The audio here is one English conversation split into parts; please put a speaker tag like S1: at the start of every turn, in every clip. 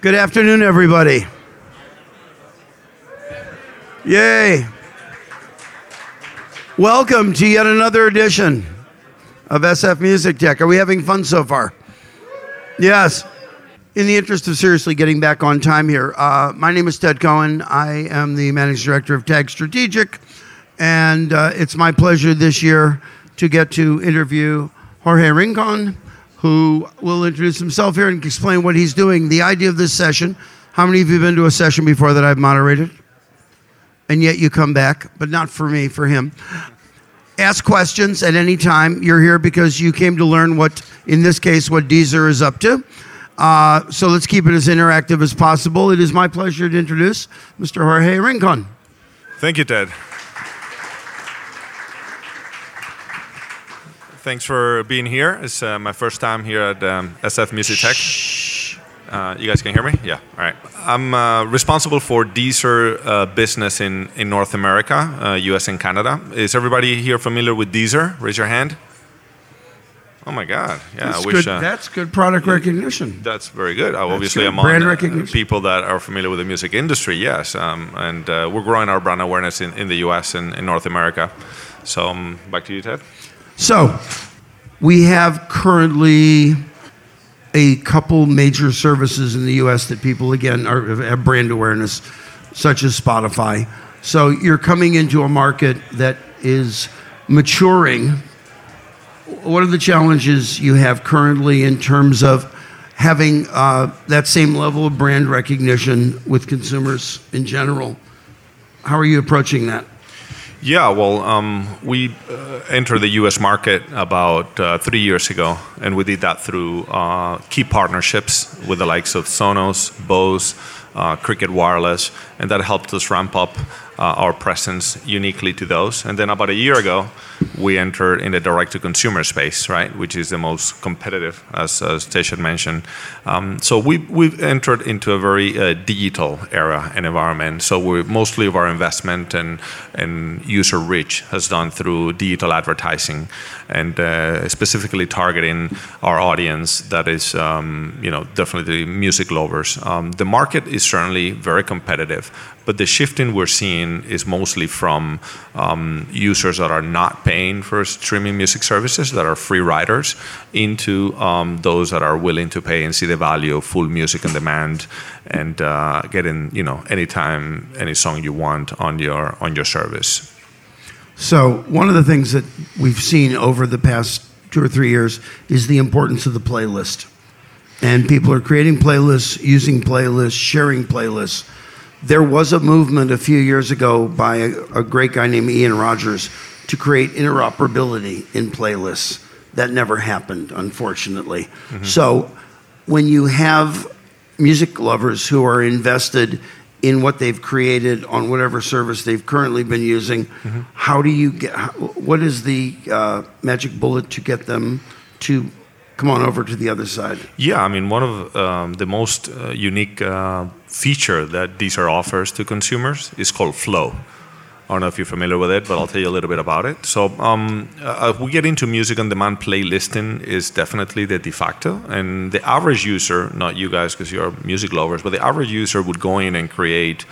S1: Good afternoon, everybody. Yay. Welcome to yet another edition of SF Music Tech. Are we having fun so far? Yes. In the interest of seriously getting back on time here, uh, my name is Ted Cohen. I am the managing director of Tag Strategic, and uh, it's my pleasure this year to get to interview Jorge Rincon, who will introduce himself here and explain what he's doing. The idea of this session how many of you have been to a session before that I've moderated? And yet you come back, but not for me, for him. Ask questions at any time. You're here because you came to learn what, in this case, what Deezer is up to. Uh, so let's keep it as interactive as possible. It is my pleasure to introduce Mr. Jorge Rincon.
S2: Thank you, Ted. Thanks for being here. It's uh, my first time here at um, SF Music Tech. Uh, you guys can hear me? Yeah. All right. I'm uh, responsible for Deezer uh, business in, in North America, US uh, and Canada. Is everybody here familiar with Deezer? Raise your hand. Oh my God! Yeah,
S1: that's I wish. Good, uh, that's good product recognition.
S2: That's very good. That's Obviously, good. among brand recognition. people that are familiar with the music industry, yes, um, and uh, we're growing our brand awareness in, in the U.S. and in North America. So, um, back to you, Ted.
S1: So, we have currently a couple major services in the U.S. that people again are, have brand awareness, such as Spotify. So, you're coming into a market that is maturing what are the challenges you have currently in terms of having uh, that same level of brand recognition with consumers in general? How are you approaching that?
S2: Yeah, well, um, we uh, entered the US market about uh, three years ago, and we did that through uh, key partnerships with the likes of Sonos, Bose, uh, Cricket Wireless, and that helped us ramp up our presence uniquely to those. And then about a year ago, we entered in the direct-to-consumer space, right, which is the most competitive, as, as mentioned. Um, so we, we've entered into a very uh, digital era and environment. So we mostly of our investment and, and user reach has done through digital advertising and uh, specifically targeting our audience that is, um, you know, definitely music lovers. Um, the market is certainly very competitive, but the shifting we're seeing is mostly from um, users that are not paying for streaming music services, that are free riders, into um, those that are willing to pay and see the value of full music on demand and uh, getting, you know, anytime, any song you want on your on your service.
S1: So one of the things that we've seen over the past two or three years is the importance of the playlist. And people are creating playlists, using playlists, sharing playlists there was a movement a few years ago by a, a great guy named Ian Rogers to create interoperability in playlists. That never happened, unfortunately. Mm-hmm. So when you have music lovers who are invested in what they've created on whatever service they've currently been using, mm-hmm. how do you get? What is the uh, magic bullet to get them to come on over to the other side?
S2: Yeah, I mean, one of um, the most uh, unique uh, feature that Deezer offers to consumers is called Flow. I don't know if you're familiar with it, but I'll tell you a little bit about it. So, um, uh, we get into music on demand playlisting is definitely the de facto, and the average user, not you guys because you're music lovers, but the average user would go in and create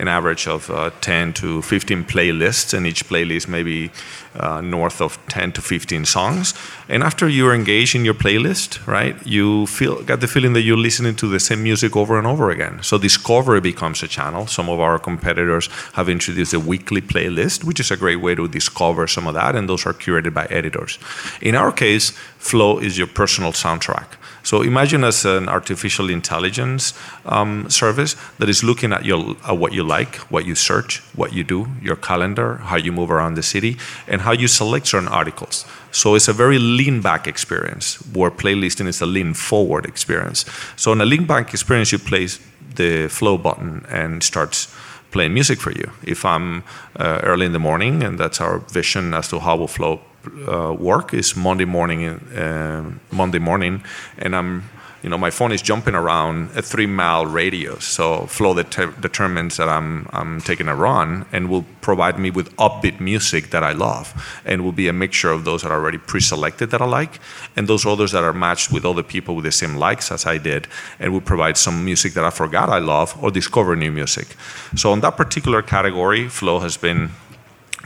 S2: an average of uh, 10 to 15 playlists, and each playlist maybe uh, north of 10 to 15 songs. And after you're engaged in your playlist, right, you feel got the feeling that you're listening to the same music over and over again. So discovery becomes a channel. Some of our competitors have introduced a weekly playlist, which is a great way to discover some of that, and those are curated by editors. In our case, Flow is your personal soundtrack. So imagine as an artificial intelligence um, service that is looking at your at what you like, what you search, what you do, your calendar, how you move around the city, and how you select certain articles. So it's a very lean back experience, where playlisting is a lean forward experience. So in a lean back experience, you place the flow button and starts playing music for you. If I'm uh, early in the morning, and that's our vision as to how we'll flow uh, work is Monday morning, uh, Monday morning, and I'm You know, my phone is jumping around a three mile radius. So flow det- determines that I'm, I'm taking a run and will provide me with upbeat music that I love. And will be a mixture of those that are already pre-selected that I like and those others that are matched with other people with the same likes as I did and will provide some music that I forgot I love or discover new music. So on that particular category, Flow has been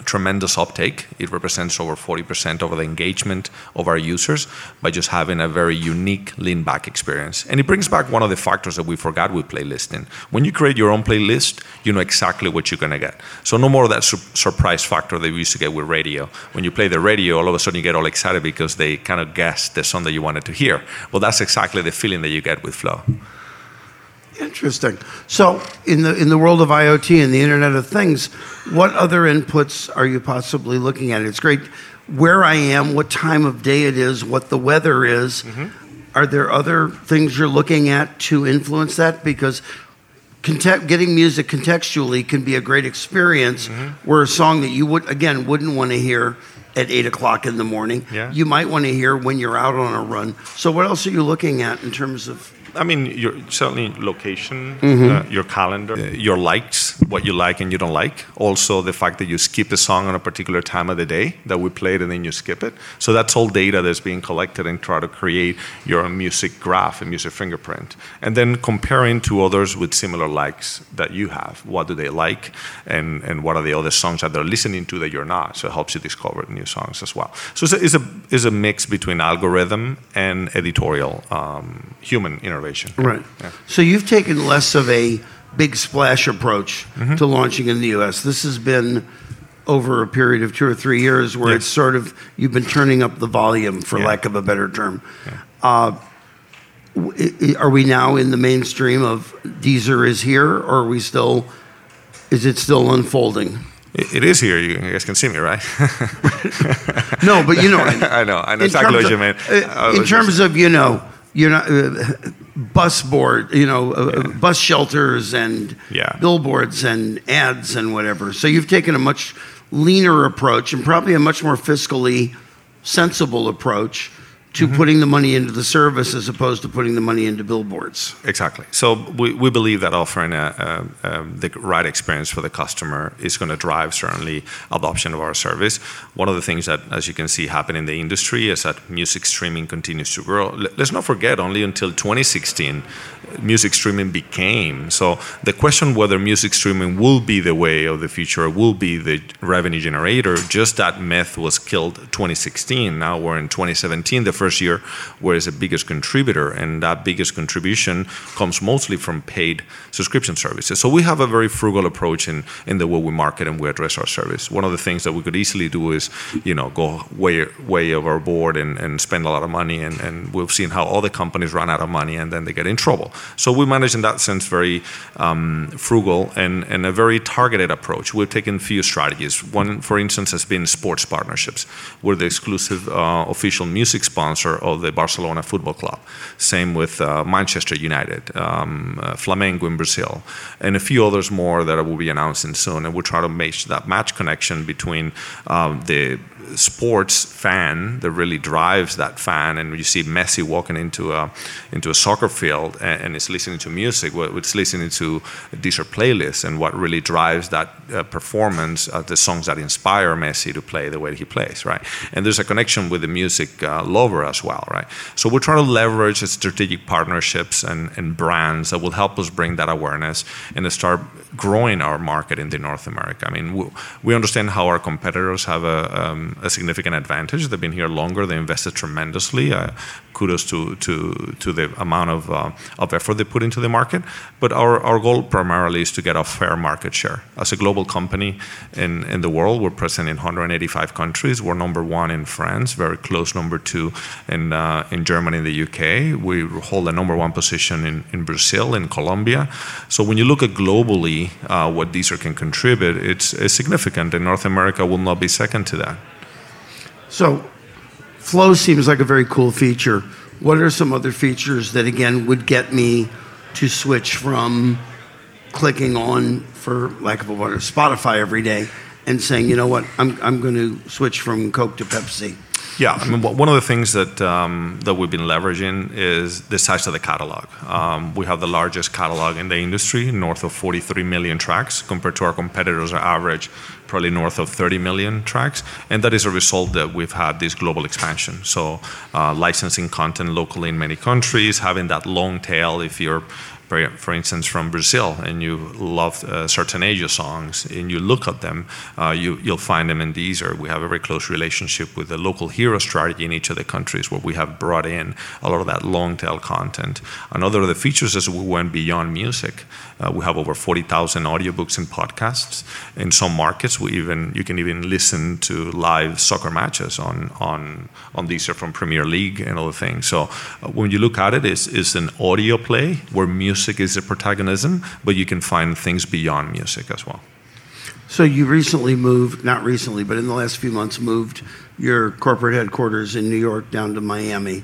S2: tremendous uptake. It represents over 40% of the engagement of our users by just having a very unique lean back experience. And it brings back one of the factors that we forgot with playlisting. When you create your own playlist, you know exactly what you're gonna get. So no more of that su- surprise factor that we used to get with radio. When you play the radio, all of a sudden you get all excited because they kind of guessed the song that you wanted to hear. Well, that's exactly the feeling that you get with Flow.
S1: Interesting. So, in the in the world of IoT and the Internet of Things, what other inputs are you possibly looking at? It's great where I am, what time of day it is, what the weather is. Mm-hmm. Are there other things you're looking at to influence that? Because conte- getting music contextually can be a great experience. Mm-hmm. Where a song that you would again wouldn't want to hear at eight o'clock in the morning,
S2: Yeah.
S1: you might want to hear when you're out on a run. So, what else are you looking at in terms of
S2: I mean, your certainly location, uh, your calendar, your likes, what you like and you don't like. Also, the fact that you skip a song on a particular time of the day that we played and then you skip it. So that's all data that's being collected and try to create your music graph and music fingerprint. And then comparing to others with similar likes that you have. What do they like, and and what are the other songs that they're listening to that you're not? So it helps you discover new songs as well. So it's a it's a, it's a mix between algorithm and editorial um, human
S1: Right.
S2: Yeah.
S1: So you've taken less of a big splash approach
S2: Mm-hmm.
S1: to launching in the U.S. This has been over a period of two or three years where
S2: Yeah.
S1: it's sort of you've been turning up the volume, for
S2: Yeah.
S1: lack of a better term. Uh, w- i- i- are we now in the mainstream of Deezer is here, or are we still? Is it still unfolding?
S2: It, is here. You, guys can see me, right?
S1: No, but you know I
S2: know. I know
S1: In terms
S2: what you
S1: of-
S2: mean.
S1: uh, in terms
S2: just-
S1: of you know, you're not uh, bus board, you know, uh, bus shelters and
S2: Yeah.
S1: billboards and ads and whatever. So you've taken a much leaner approach and probably a much more fiscally sensible approach to
S2: Mm-hmm.
S1: putting the money into the service as opposed to putting the money into billboards.
S2: Exactly. So we, we believe that offering a, a, um, the right experience for the customer is going to drive certainly adoption of our service. One of the things that, as you can see, happen in the industry is that music streaming continues to grow. Let- Let's not forget, only until 2016, music streaming became. So the question whether music streaming will be the way of the future, will be the revenue generator, just that myth was killed 2016. Now we're in 2017, the first year where it's the biggest contributor, and that biggest contribution comes mostly from paid subscription services. So we have a very frugal approach in, in the way we market and we address our service. One of the things that we could easily do is, you know, go way way overboard and, and spend a lot of money, and, and we've seen how other companies run out of money and then they get in trouble. So we manage in that sense very um, frugal and, and a very targeted approach. We've taken few strategies. One, for instance, has been sports partnerships. We're the exclusive uh, official music sponsor of the Barcelona Football Club. Same with uh, Manchester United, um, uh, Flamengo in Brazil, and a few others more that will be announcing soon. And we'll try to make that match connection between um, the sports fan that really drives that fan, and you see Messi walking into a into a soccer field and, and is listening to music, it's listening to Deezer playlists, and what really drives that uh, performance, uh, the songs that inspire Messi to play the way he plays, right? And there's a connection with the music uh, lover as well, right? So we're trying to leverage strategic partnerships and, and brands that will help us bring that awareness and start growing our market in the North America. I mean, we, we understand how our competitors have a, um, a significant advantage. They've been here longer. They invested tremendously. Uh, kudos to, to, to the amount of, uh, of effort they put into the market. But our, our goal primarily is to get a fair market share. As a global company in, in the world, we're present in 185 countries. We're number one in France, very close number two in, uh, in Germany and the UK. We hold a number one position in, in Brazil, in Colombia. So when you look at globally uh, what Deezer can contribute, it's, it's significant, and North America will not be second to that.
S1: So, Flow seems like a very cool feature. What are some other features that, again, would get me to switch from clicking on, for lack of a better, Spotify every day and saying, you know what, I'm, I'm going to switch from Coke to Pepsi?
S2: Yeah, I mean, one of the things that um, that we've been leveraging is the size of the catalog. Um, we have the largest catalog in the industry, north of 43 million tracks, compared to our competitors' average, probably north of 30 million tracks, and that is a result that we've had this global expansion. So, uh, licensing content locally in many countries, having that long tail. If you're for, for instance, from Brazil, and you love uh, Sertanejo songs, and you look at them, uh, you, you'll find them in Deezer. We have a very close relationship with the local hero strategy in each of the countries where we have brought in a lot of that long tail content. Another of the features is we went beyond music. Uh, we have over 40,000 audiobooks and podcasts. In some markets, we even you can even listen to live soccer matches on on on Deezer from Premier League and other things. So uh, when you look at it, it's, it's an audio play where music is the protagonism, but you can find things beyond music as well.
S1: So you recently moved, not recently, but in the last few months, moved your corporate headquarters in New York down to Miami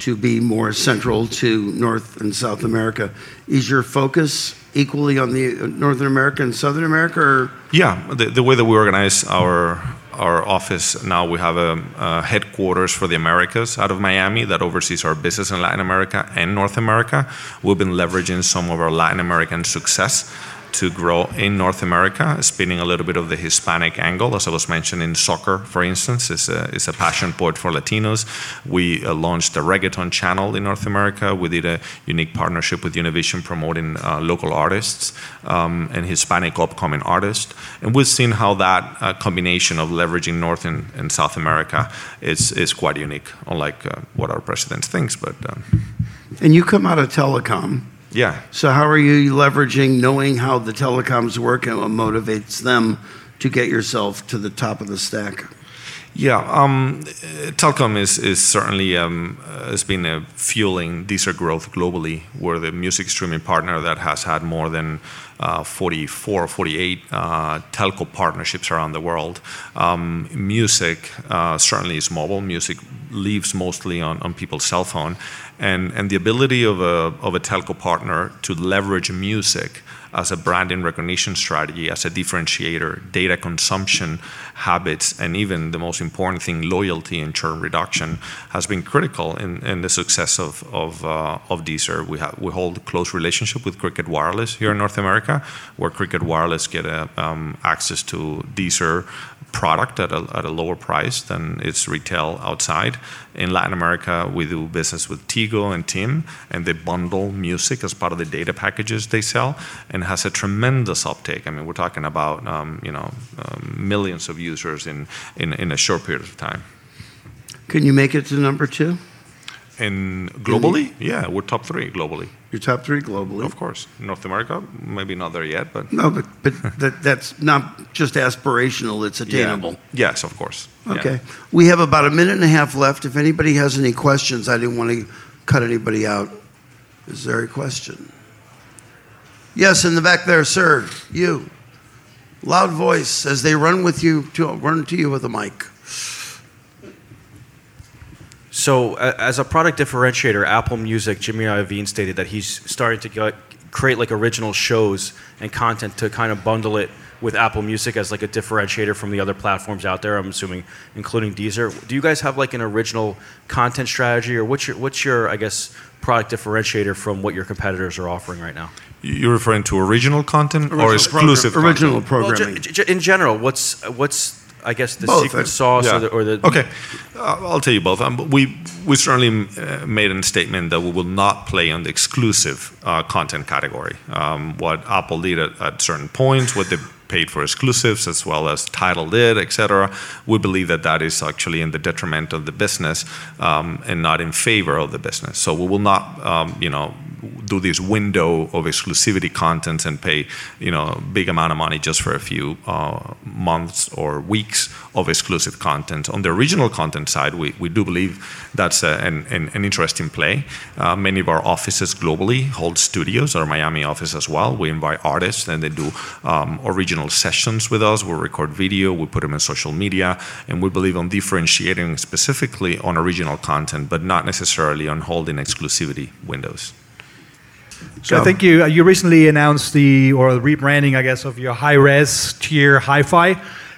S1: to be more central to North and South America. Is your focus equally on the uh, Northern America and Southern America? Or?
S2: Yeah, the, the way that we organize our our office now we have a, a, headquarters for the Americas out of Miami that oversees our business in Latin America and North America. We've been leveraging some of our Latin American success to grow in North America, spinning a little bit of the Hispanic angle. As I was mentioning, soccer, for instance, is a, is a passion point for Latinos. We uh, launched a reggaeton channel in North America. We did a unique partnership with Univision promoting uh, local artists um, and Hispanic upcoming artists. And we've seen how that uh, combination of leveraging North and, and, South America is, is quite unique, unlike uh, what our president thinks. But um,
S1: and you come out of telecom.
S2: Yeah.
S1: So how are you leveraging knowing how the telecoms work and what motivates them to get yourself to the top of the stack?
S2: Yeah, um, telecom is, certainly um, has been uh, fueling Deezer growth globally. We're the music streaming partner that has had more than uh, 44 or 48 uh, telco partnerships around the world. Um, music uh, certainly is mobile. Music lives mostly on, on people's cell phone. And, and the ability of a, of a telco partner to leverage music as a branding recognition strategy, as a differentiator, data consumption habits, and even the most important thing, loyalty and churn reduction, has been critical in, in the success of, of, uh, of Deezer. We, have, we hold close relationship with Cricket Wireless here in North America, where Cricket Wireless get a, um, access to Deezer product at a, at a lower price than its retail outside. In Latin America, we do business with Tigo and TIM, and they bundle music as part of the data packages they sell, and has a tremendous uptake. I mean, we're talking about um, you know um, millions of users in, in in a short period of time.
S1: Can you make it to number two?
S2: And globally, yeah, we're top three globally.
S1: You're top three globally.
S2: Of course, North America, maybe not there yet, but
S1: no, but but that, that's not just aspirational; it's attainable.
S2: Yeah. Yes, of course.
S1: Okay, yeah. we have about a minute and a half left. If anybody has any questions, I didn't want to cut anybody out. Is there a question? Yes, in the back there, sir. You, loud voice as they run with you to run to you with a mic.
S3: So, as a product differentiator, Apple Music, Jimmy Iovine stated that he's starting to get, create like original shows and content to kind of bundle it with Apple Music as like a differentiator from the other platforms out there. I'm assuming, including Deezer. Do you guys have like an original content strategy, or what's your what's your I guess product differentiator from what your competitors are offering right now?
S2: You're referring to original content original or exclusive
S1: program, original programming?
S3: Well, j- j- in general, what's what's I guess the both, secret sauce yeah. or, the, or, the,
S2: Okay, uh, I'll tell you both. Um, we we certainly uh, made a statement that we will not play on the exclusive uh, content category. Um, what Apple did at, at, certain points, what they paid for exclusives, as well as Tidal did, etc. We believe that that is actually in the detriment of the business um, and not in favor of the business. So we will not, um, you know, do this window of exclusivity content and pay you know big amount of money just for a few uh, months or weeks of exclusive content. On the original content side, we, we do believe that's a, an, an, an, interesting play. Uh, many of our offices globally hold studios, our Miami office as well. We invite artists and they do um, original sessions with us. We record video, we put them in social media, and we believe on differentiating specifically on original content, but not necessarily on holding exclusivity windows.
S4: So I think you you recently announced the or the rebranding, I guess, of your high res tier hi-fi.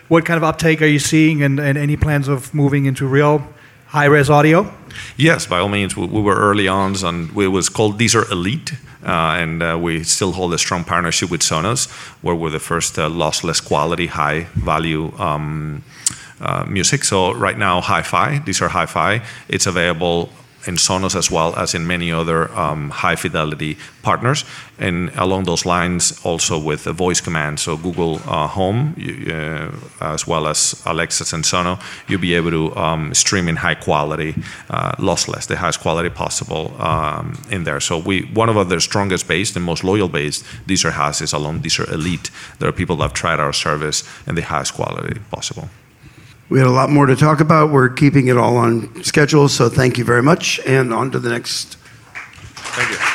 S4: What kind of uptake are you seeing, and, and any plans of moving into real high-res audio?
S2: Yes, by all means. We, we were early on, and it was called Deezer Elite. Uh, and uh, we still hold a strong partnership with Sonos, where we're the first uh, lossless quality, high value um, uh, music. So right now, hi-fi. Deezer hi-fi. It's available in Sonos as well as in many other um, high fidelity partners. And along those lines, also with the voice command, so Google uh, Home, uh, as well as Alexa and Sonos, you'll be able to um, stream in high quality, uh, lossless, the highest quality possible um, in there. So we, one of the strongest base, and most loyal base, Deezer has is along Deezer Elite. There are people that have tried our service and the highest quality possible.
S1: We had a lot more to talk about. We're keeping it all on schedule, so thank you very much. And on to the next. Thank you.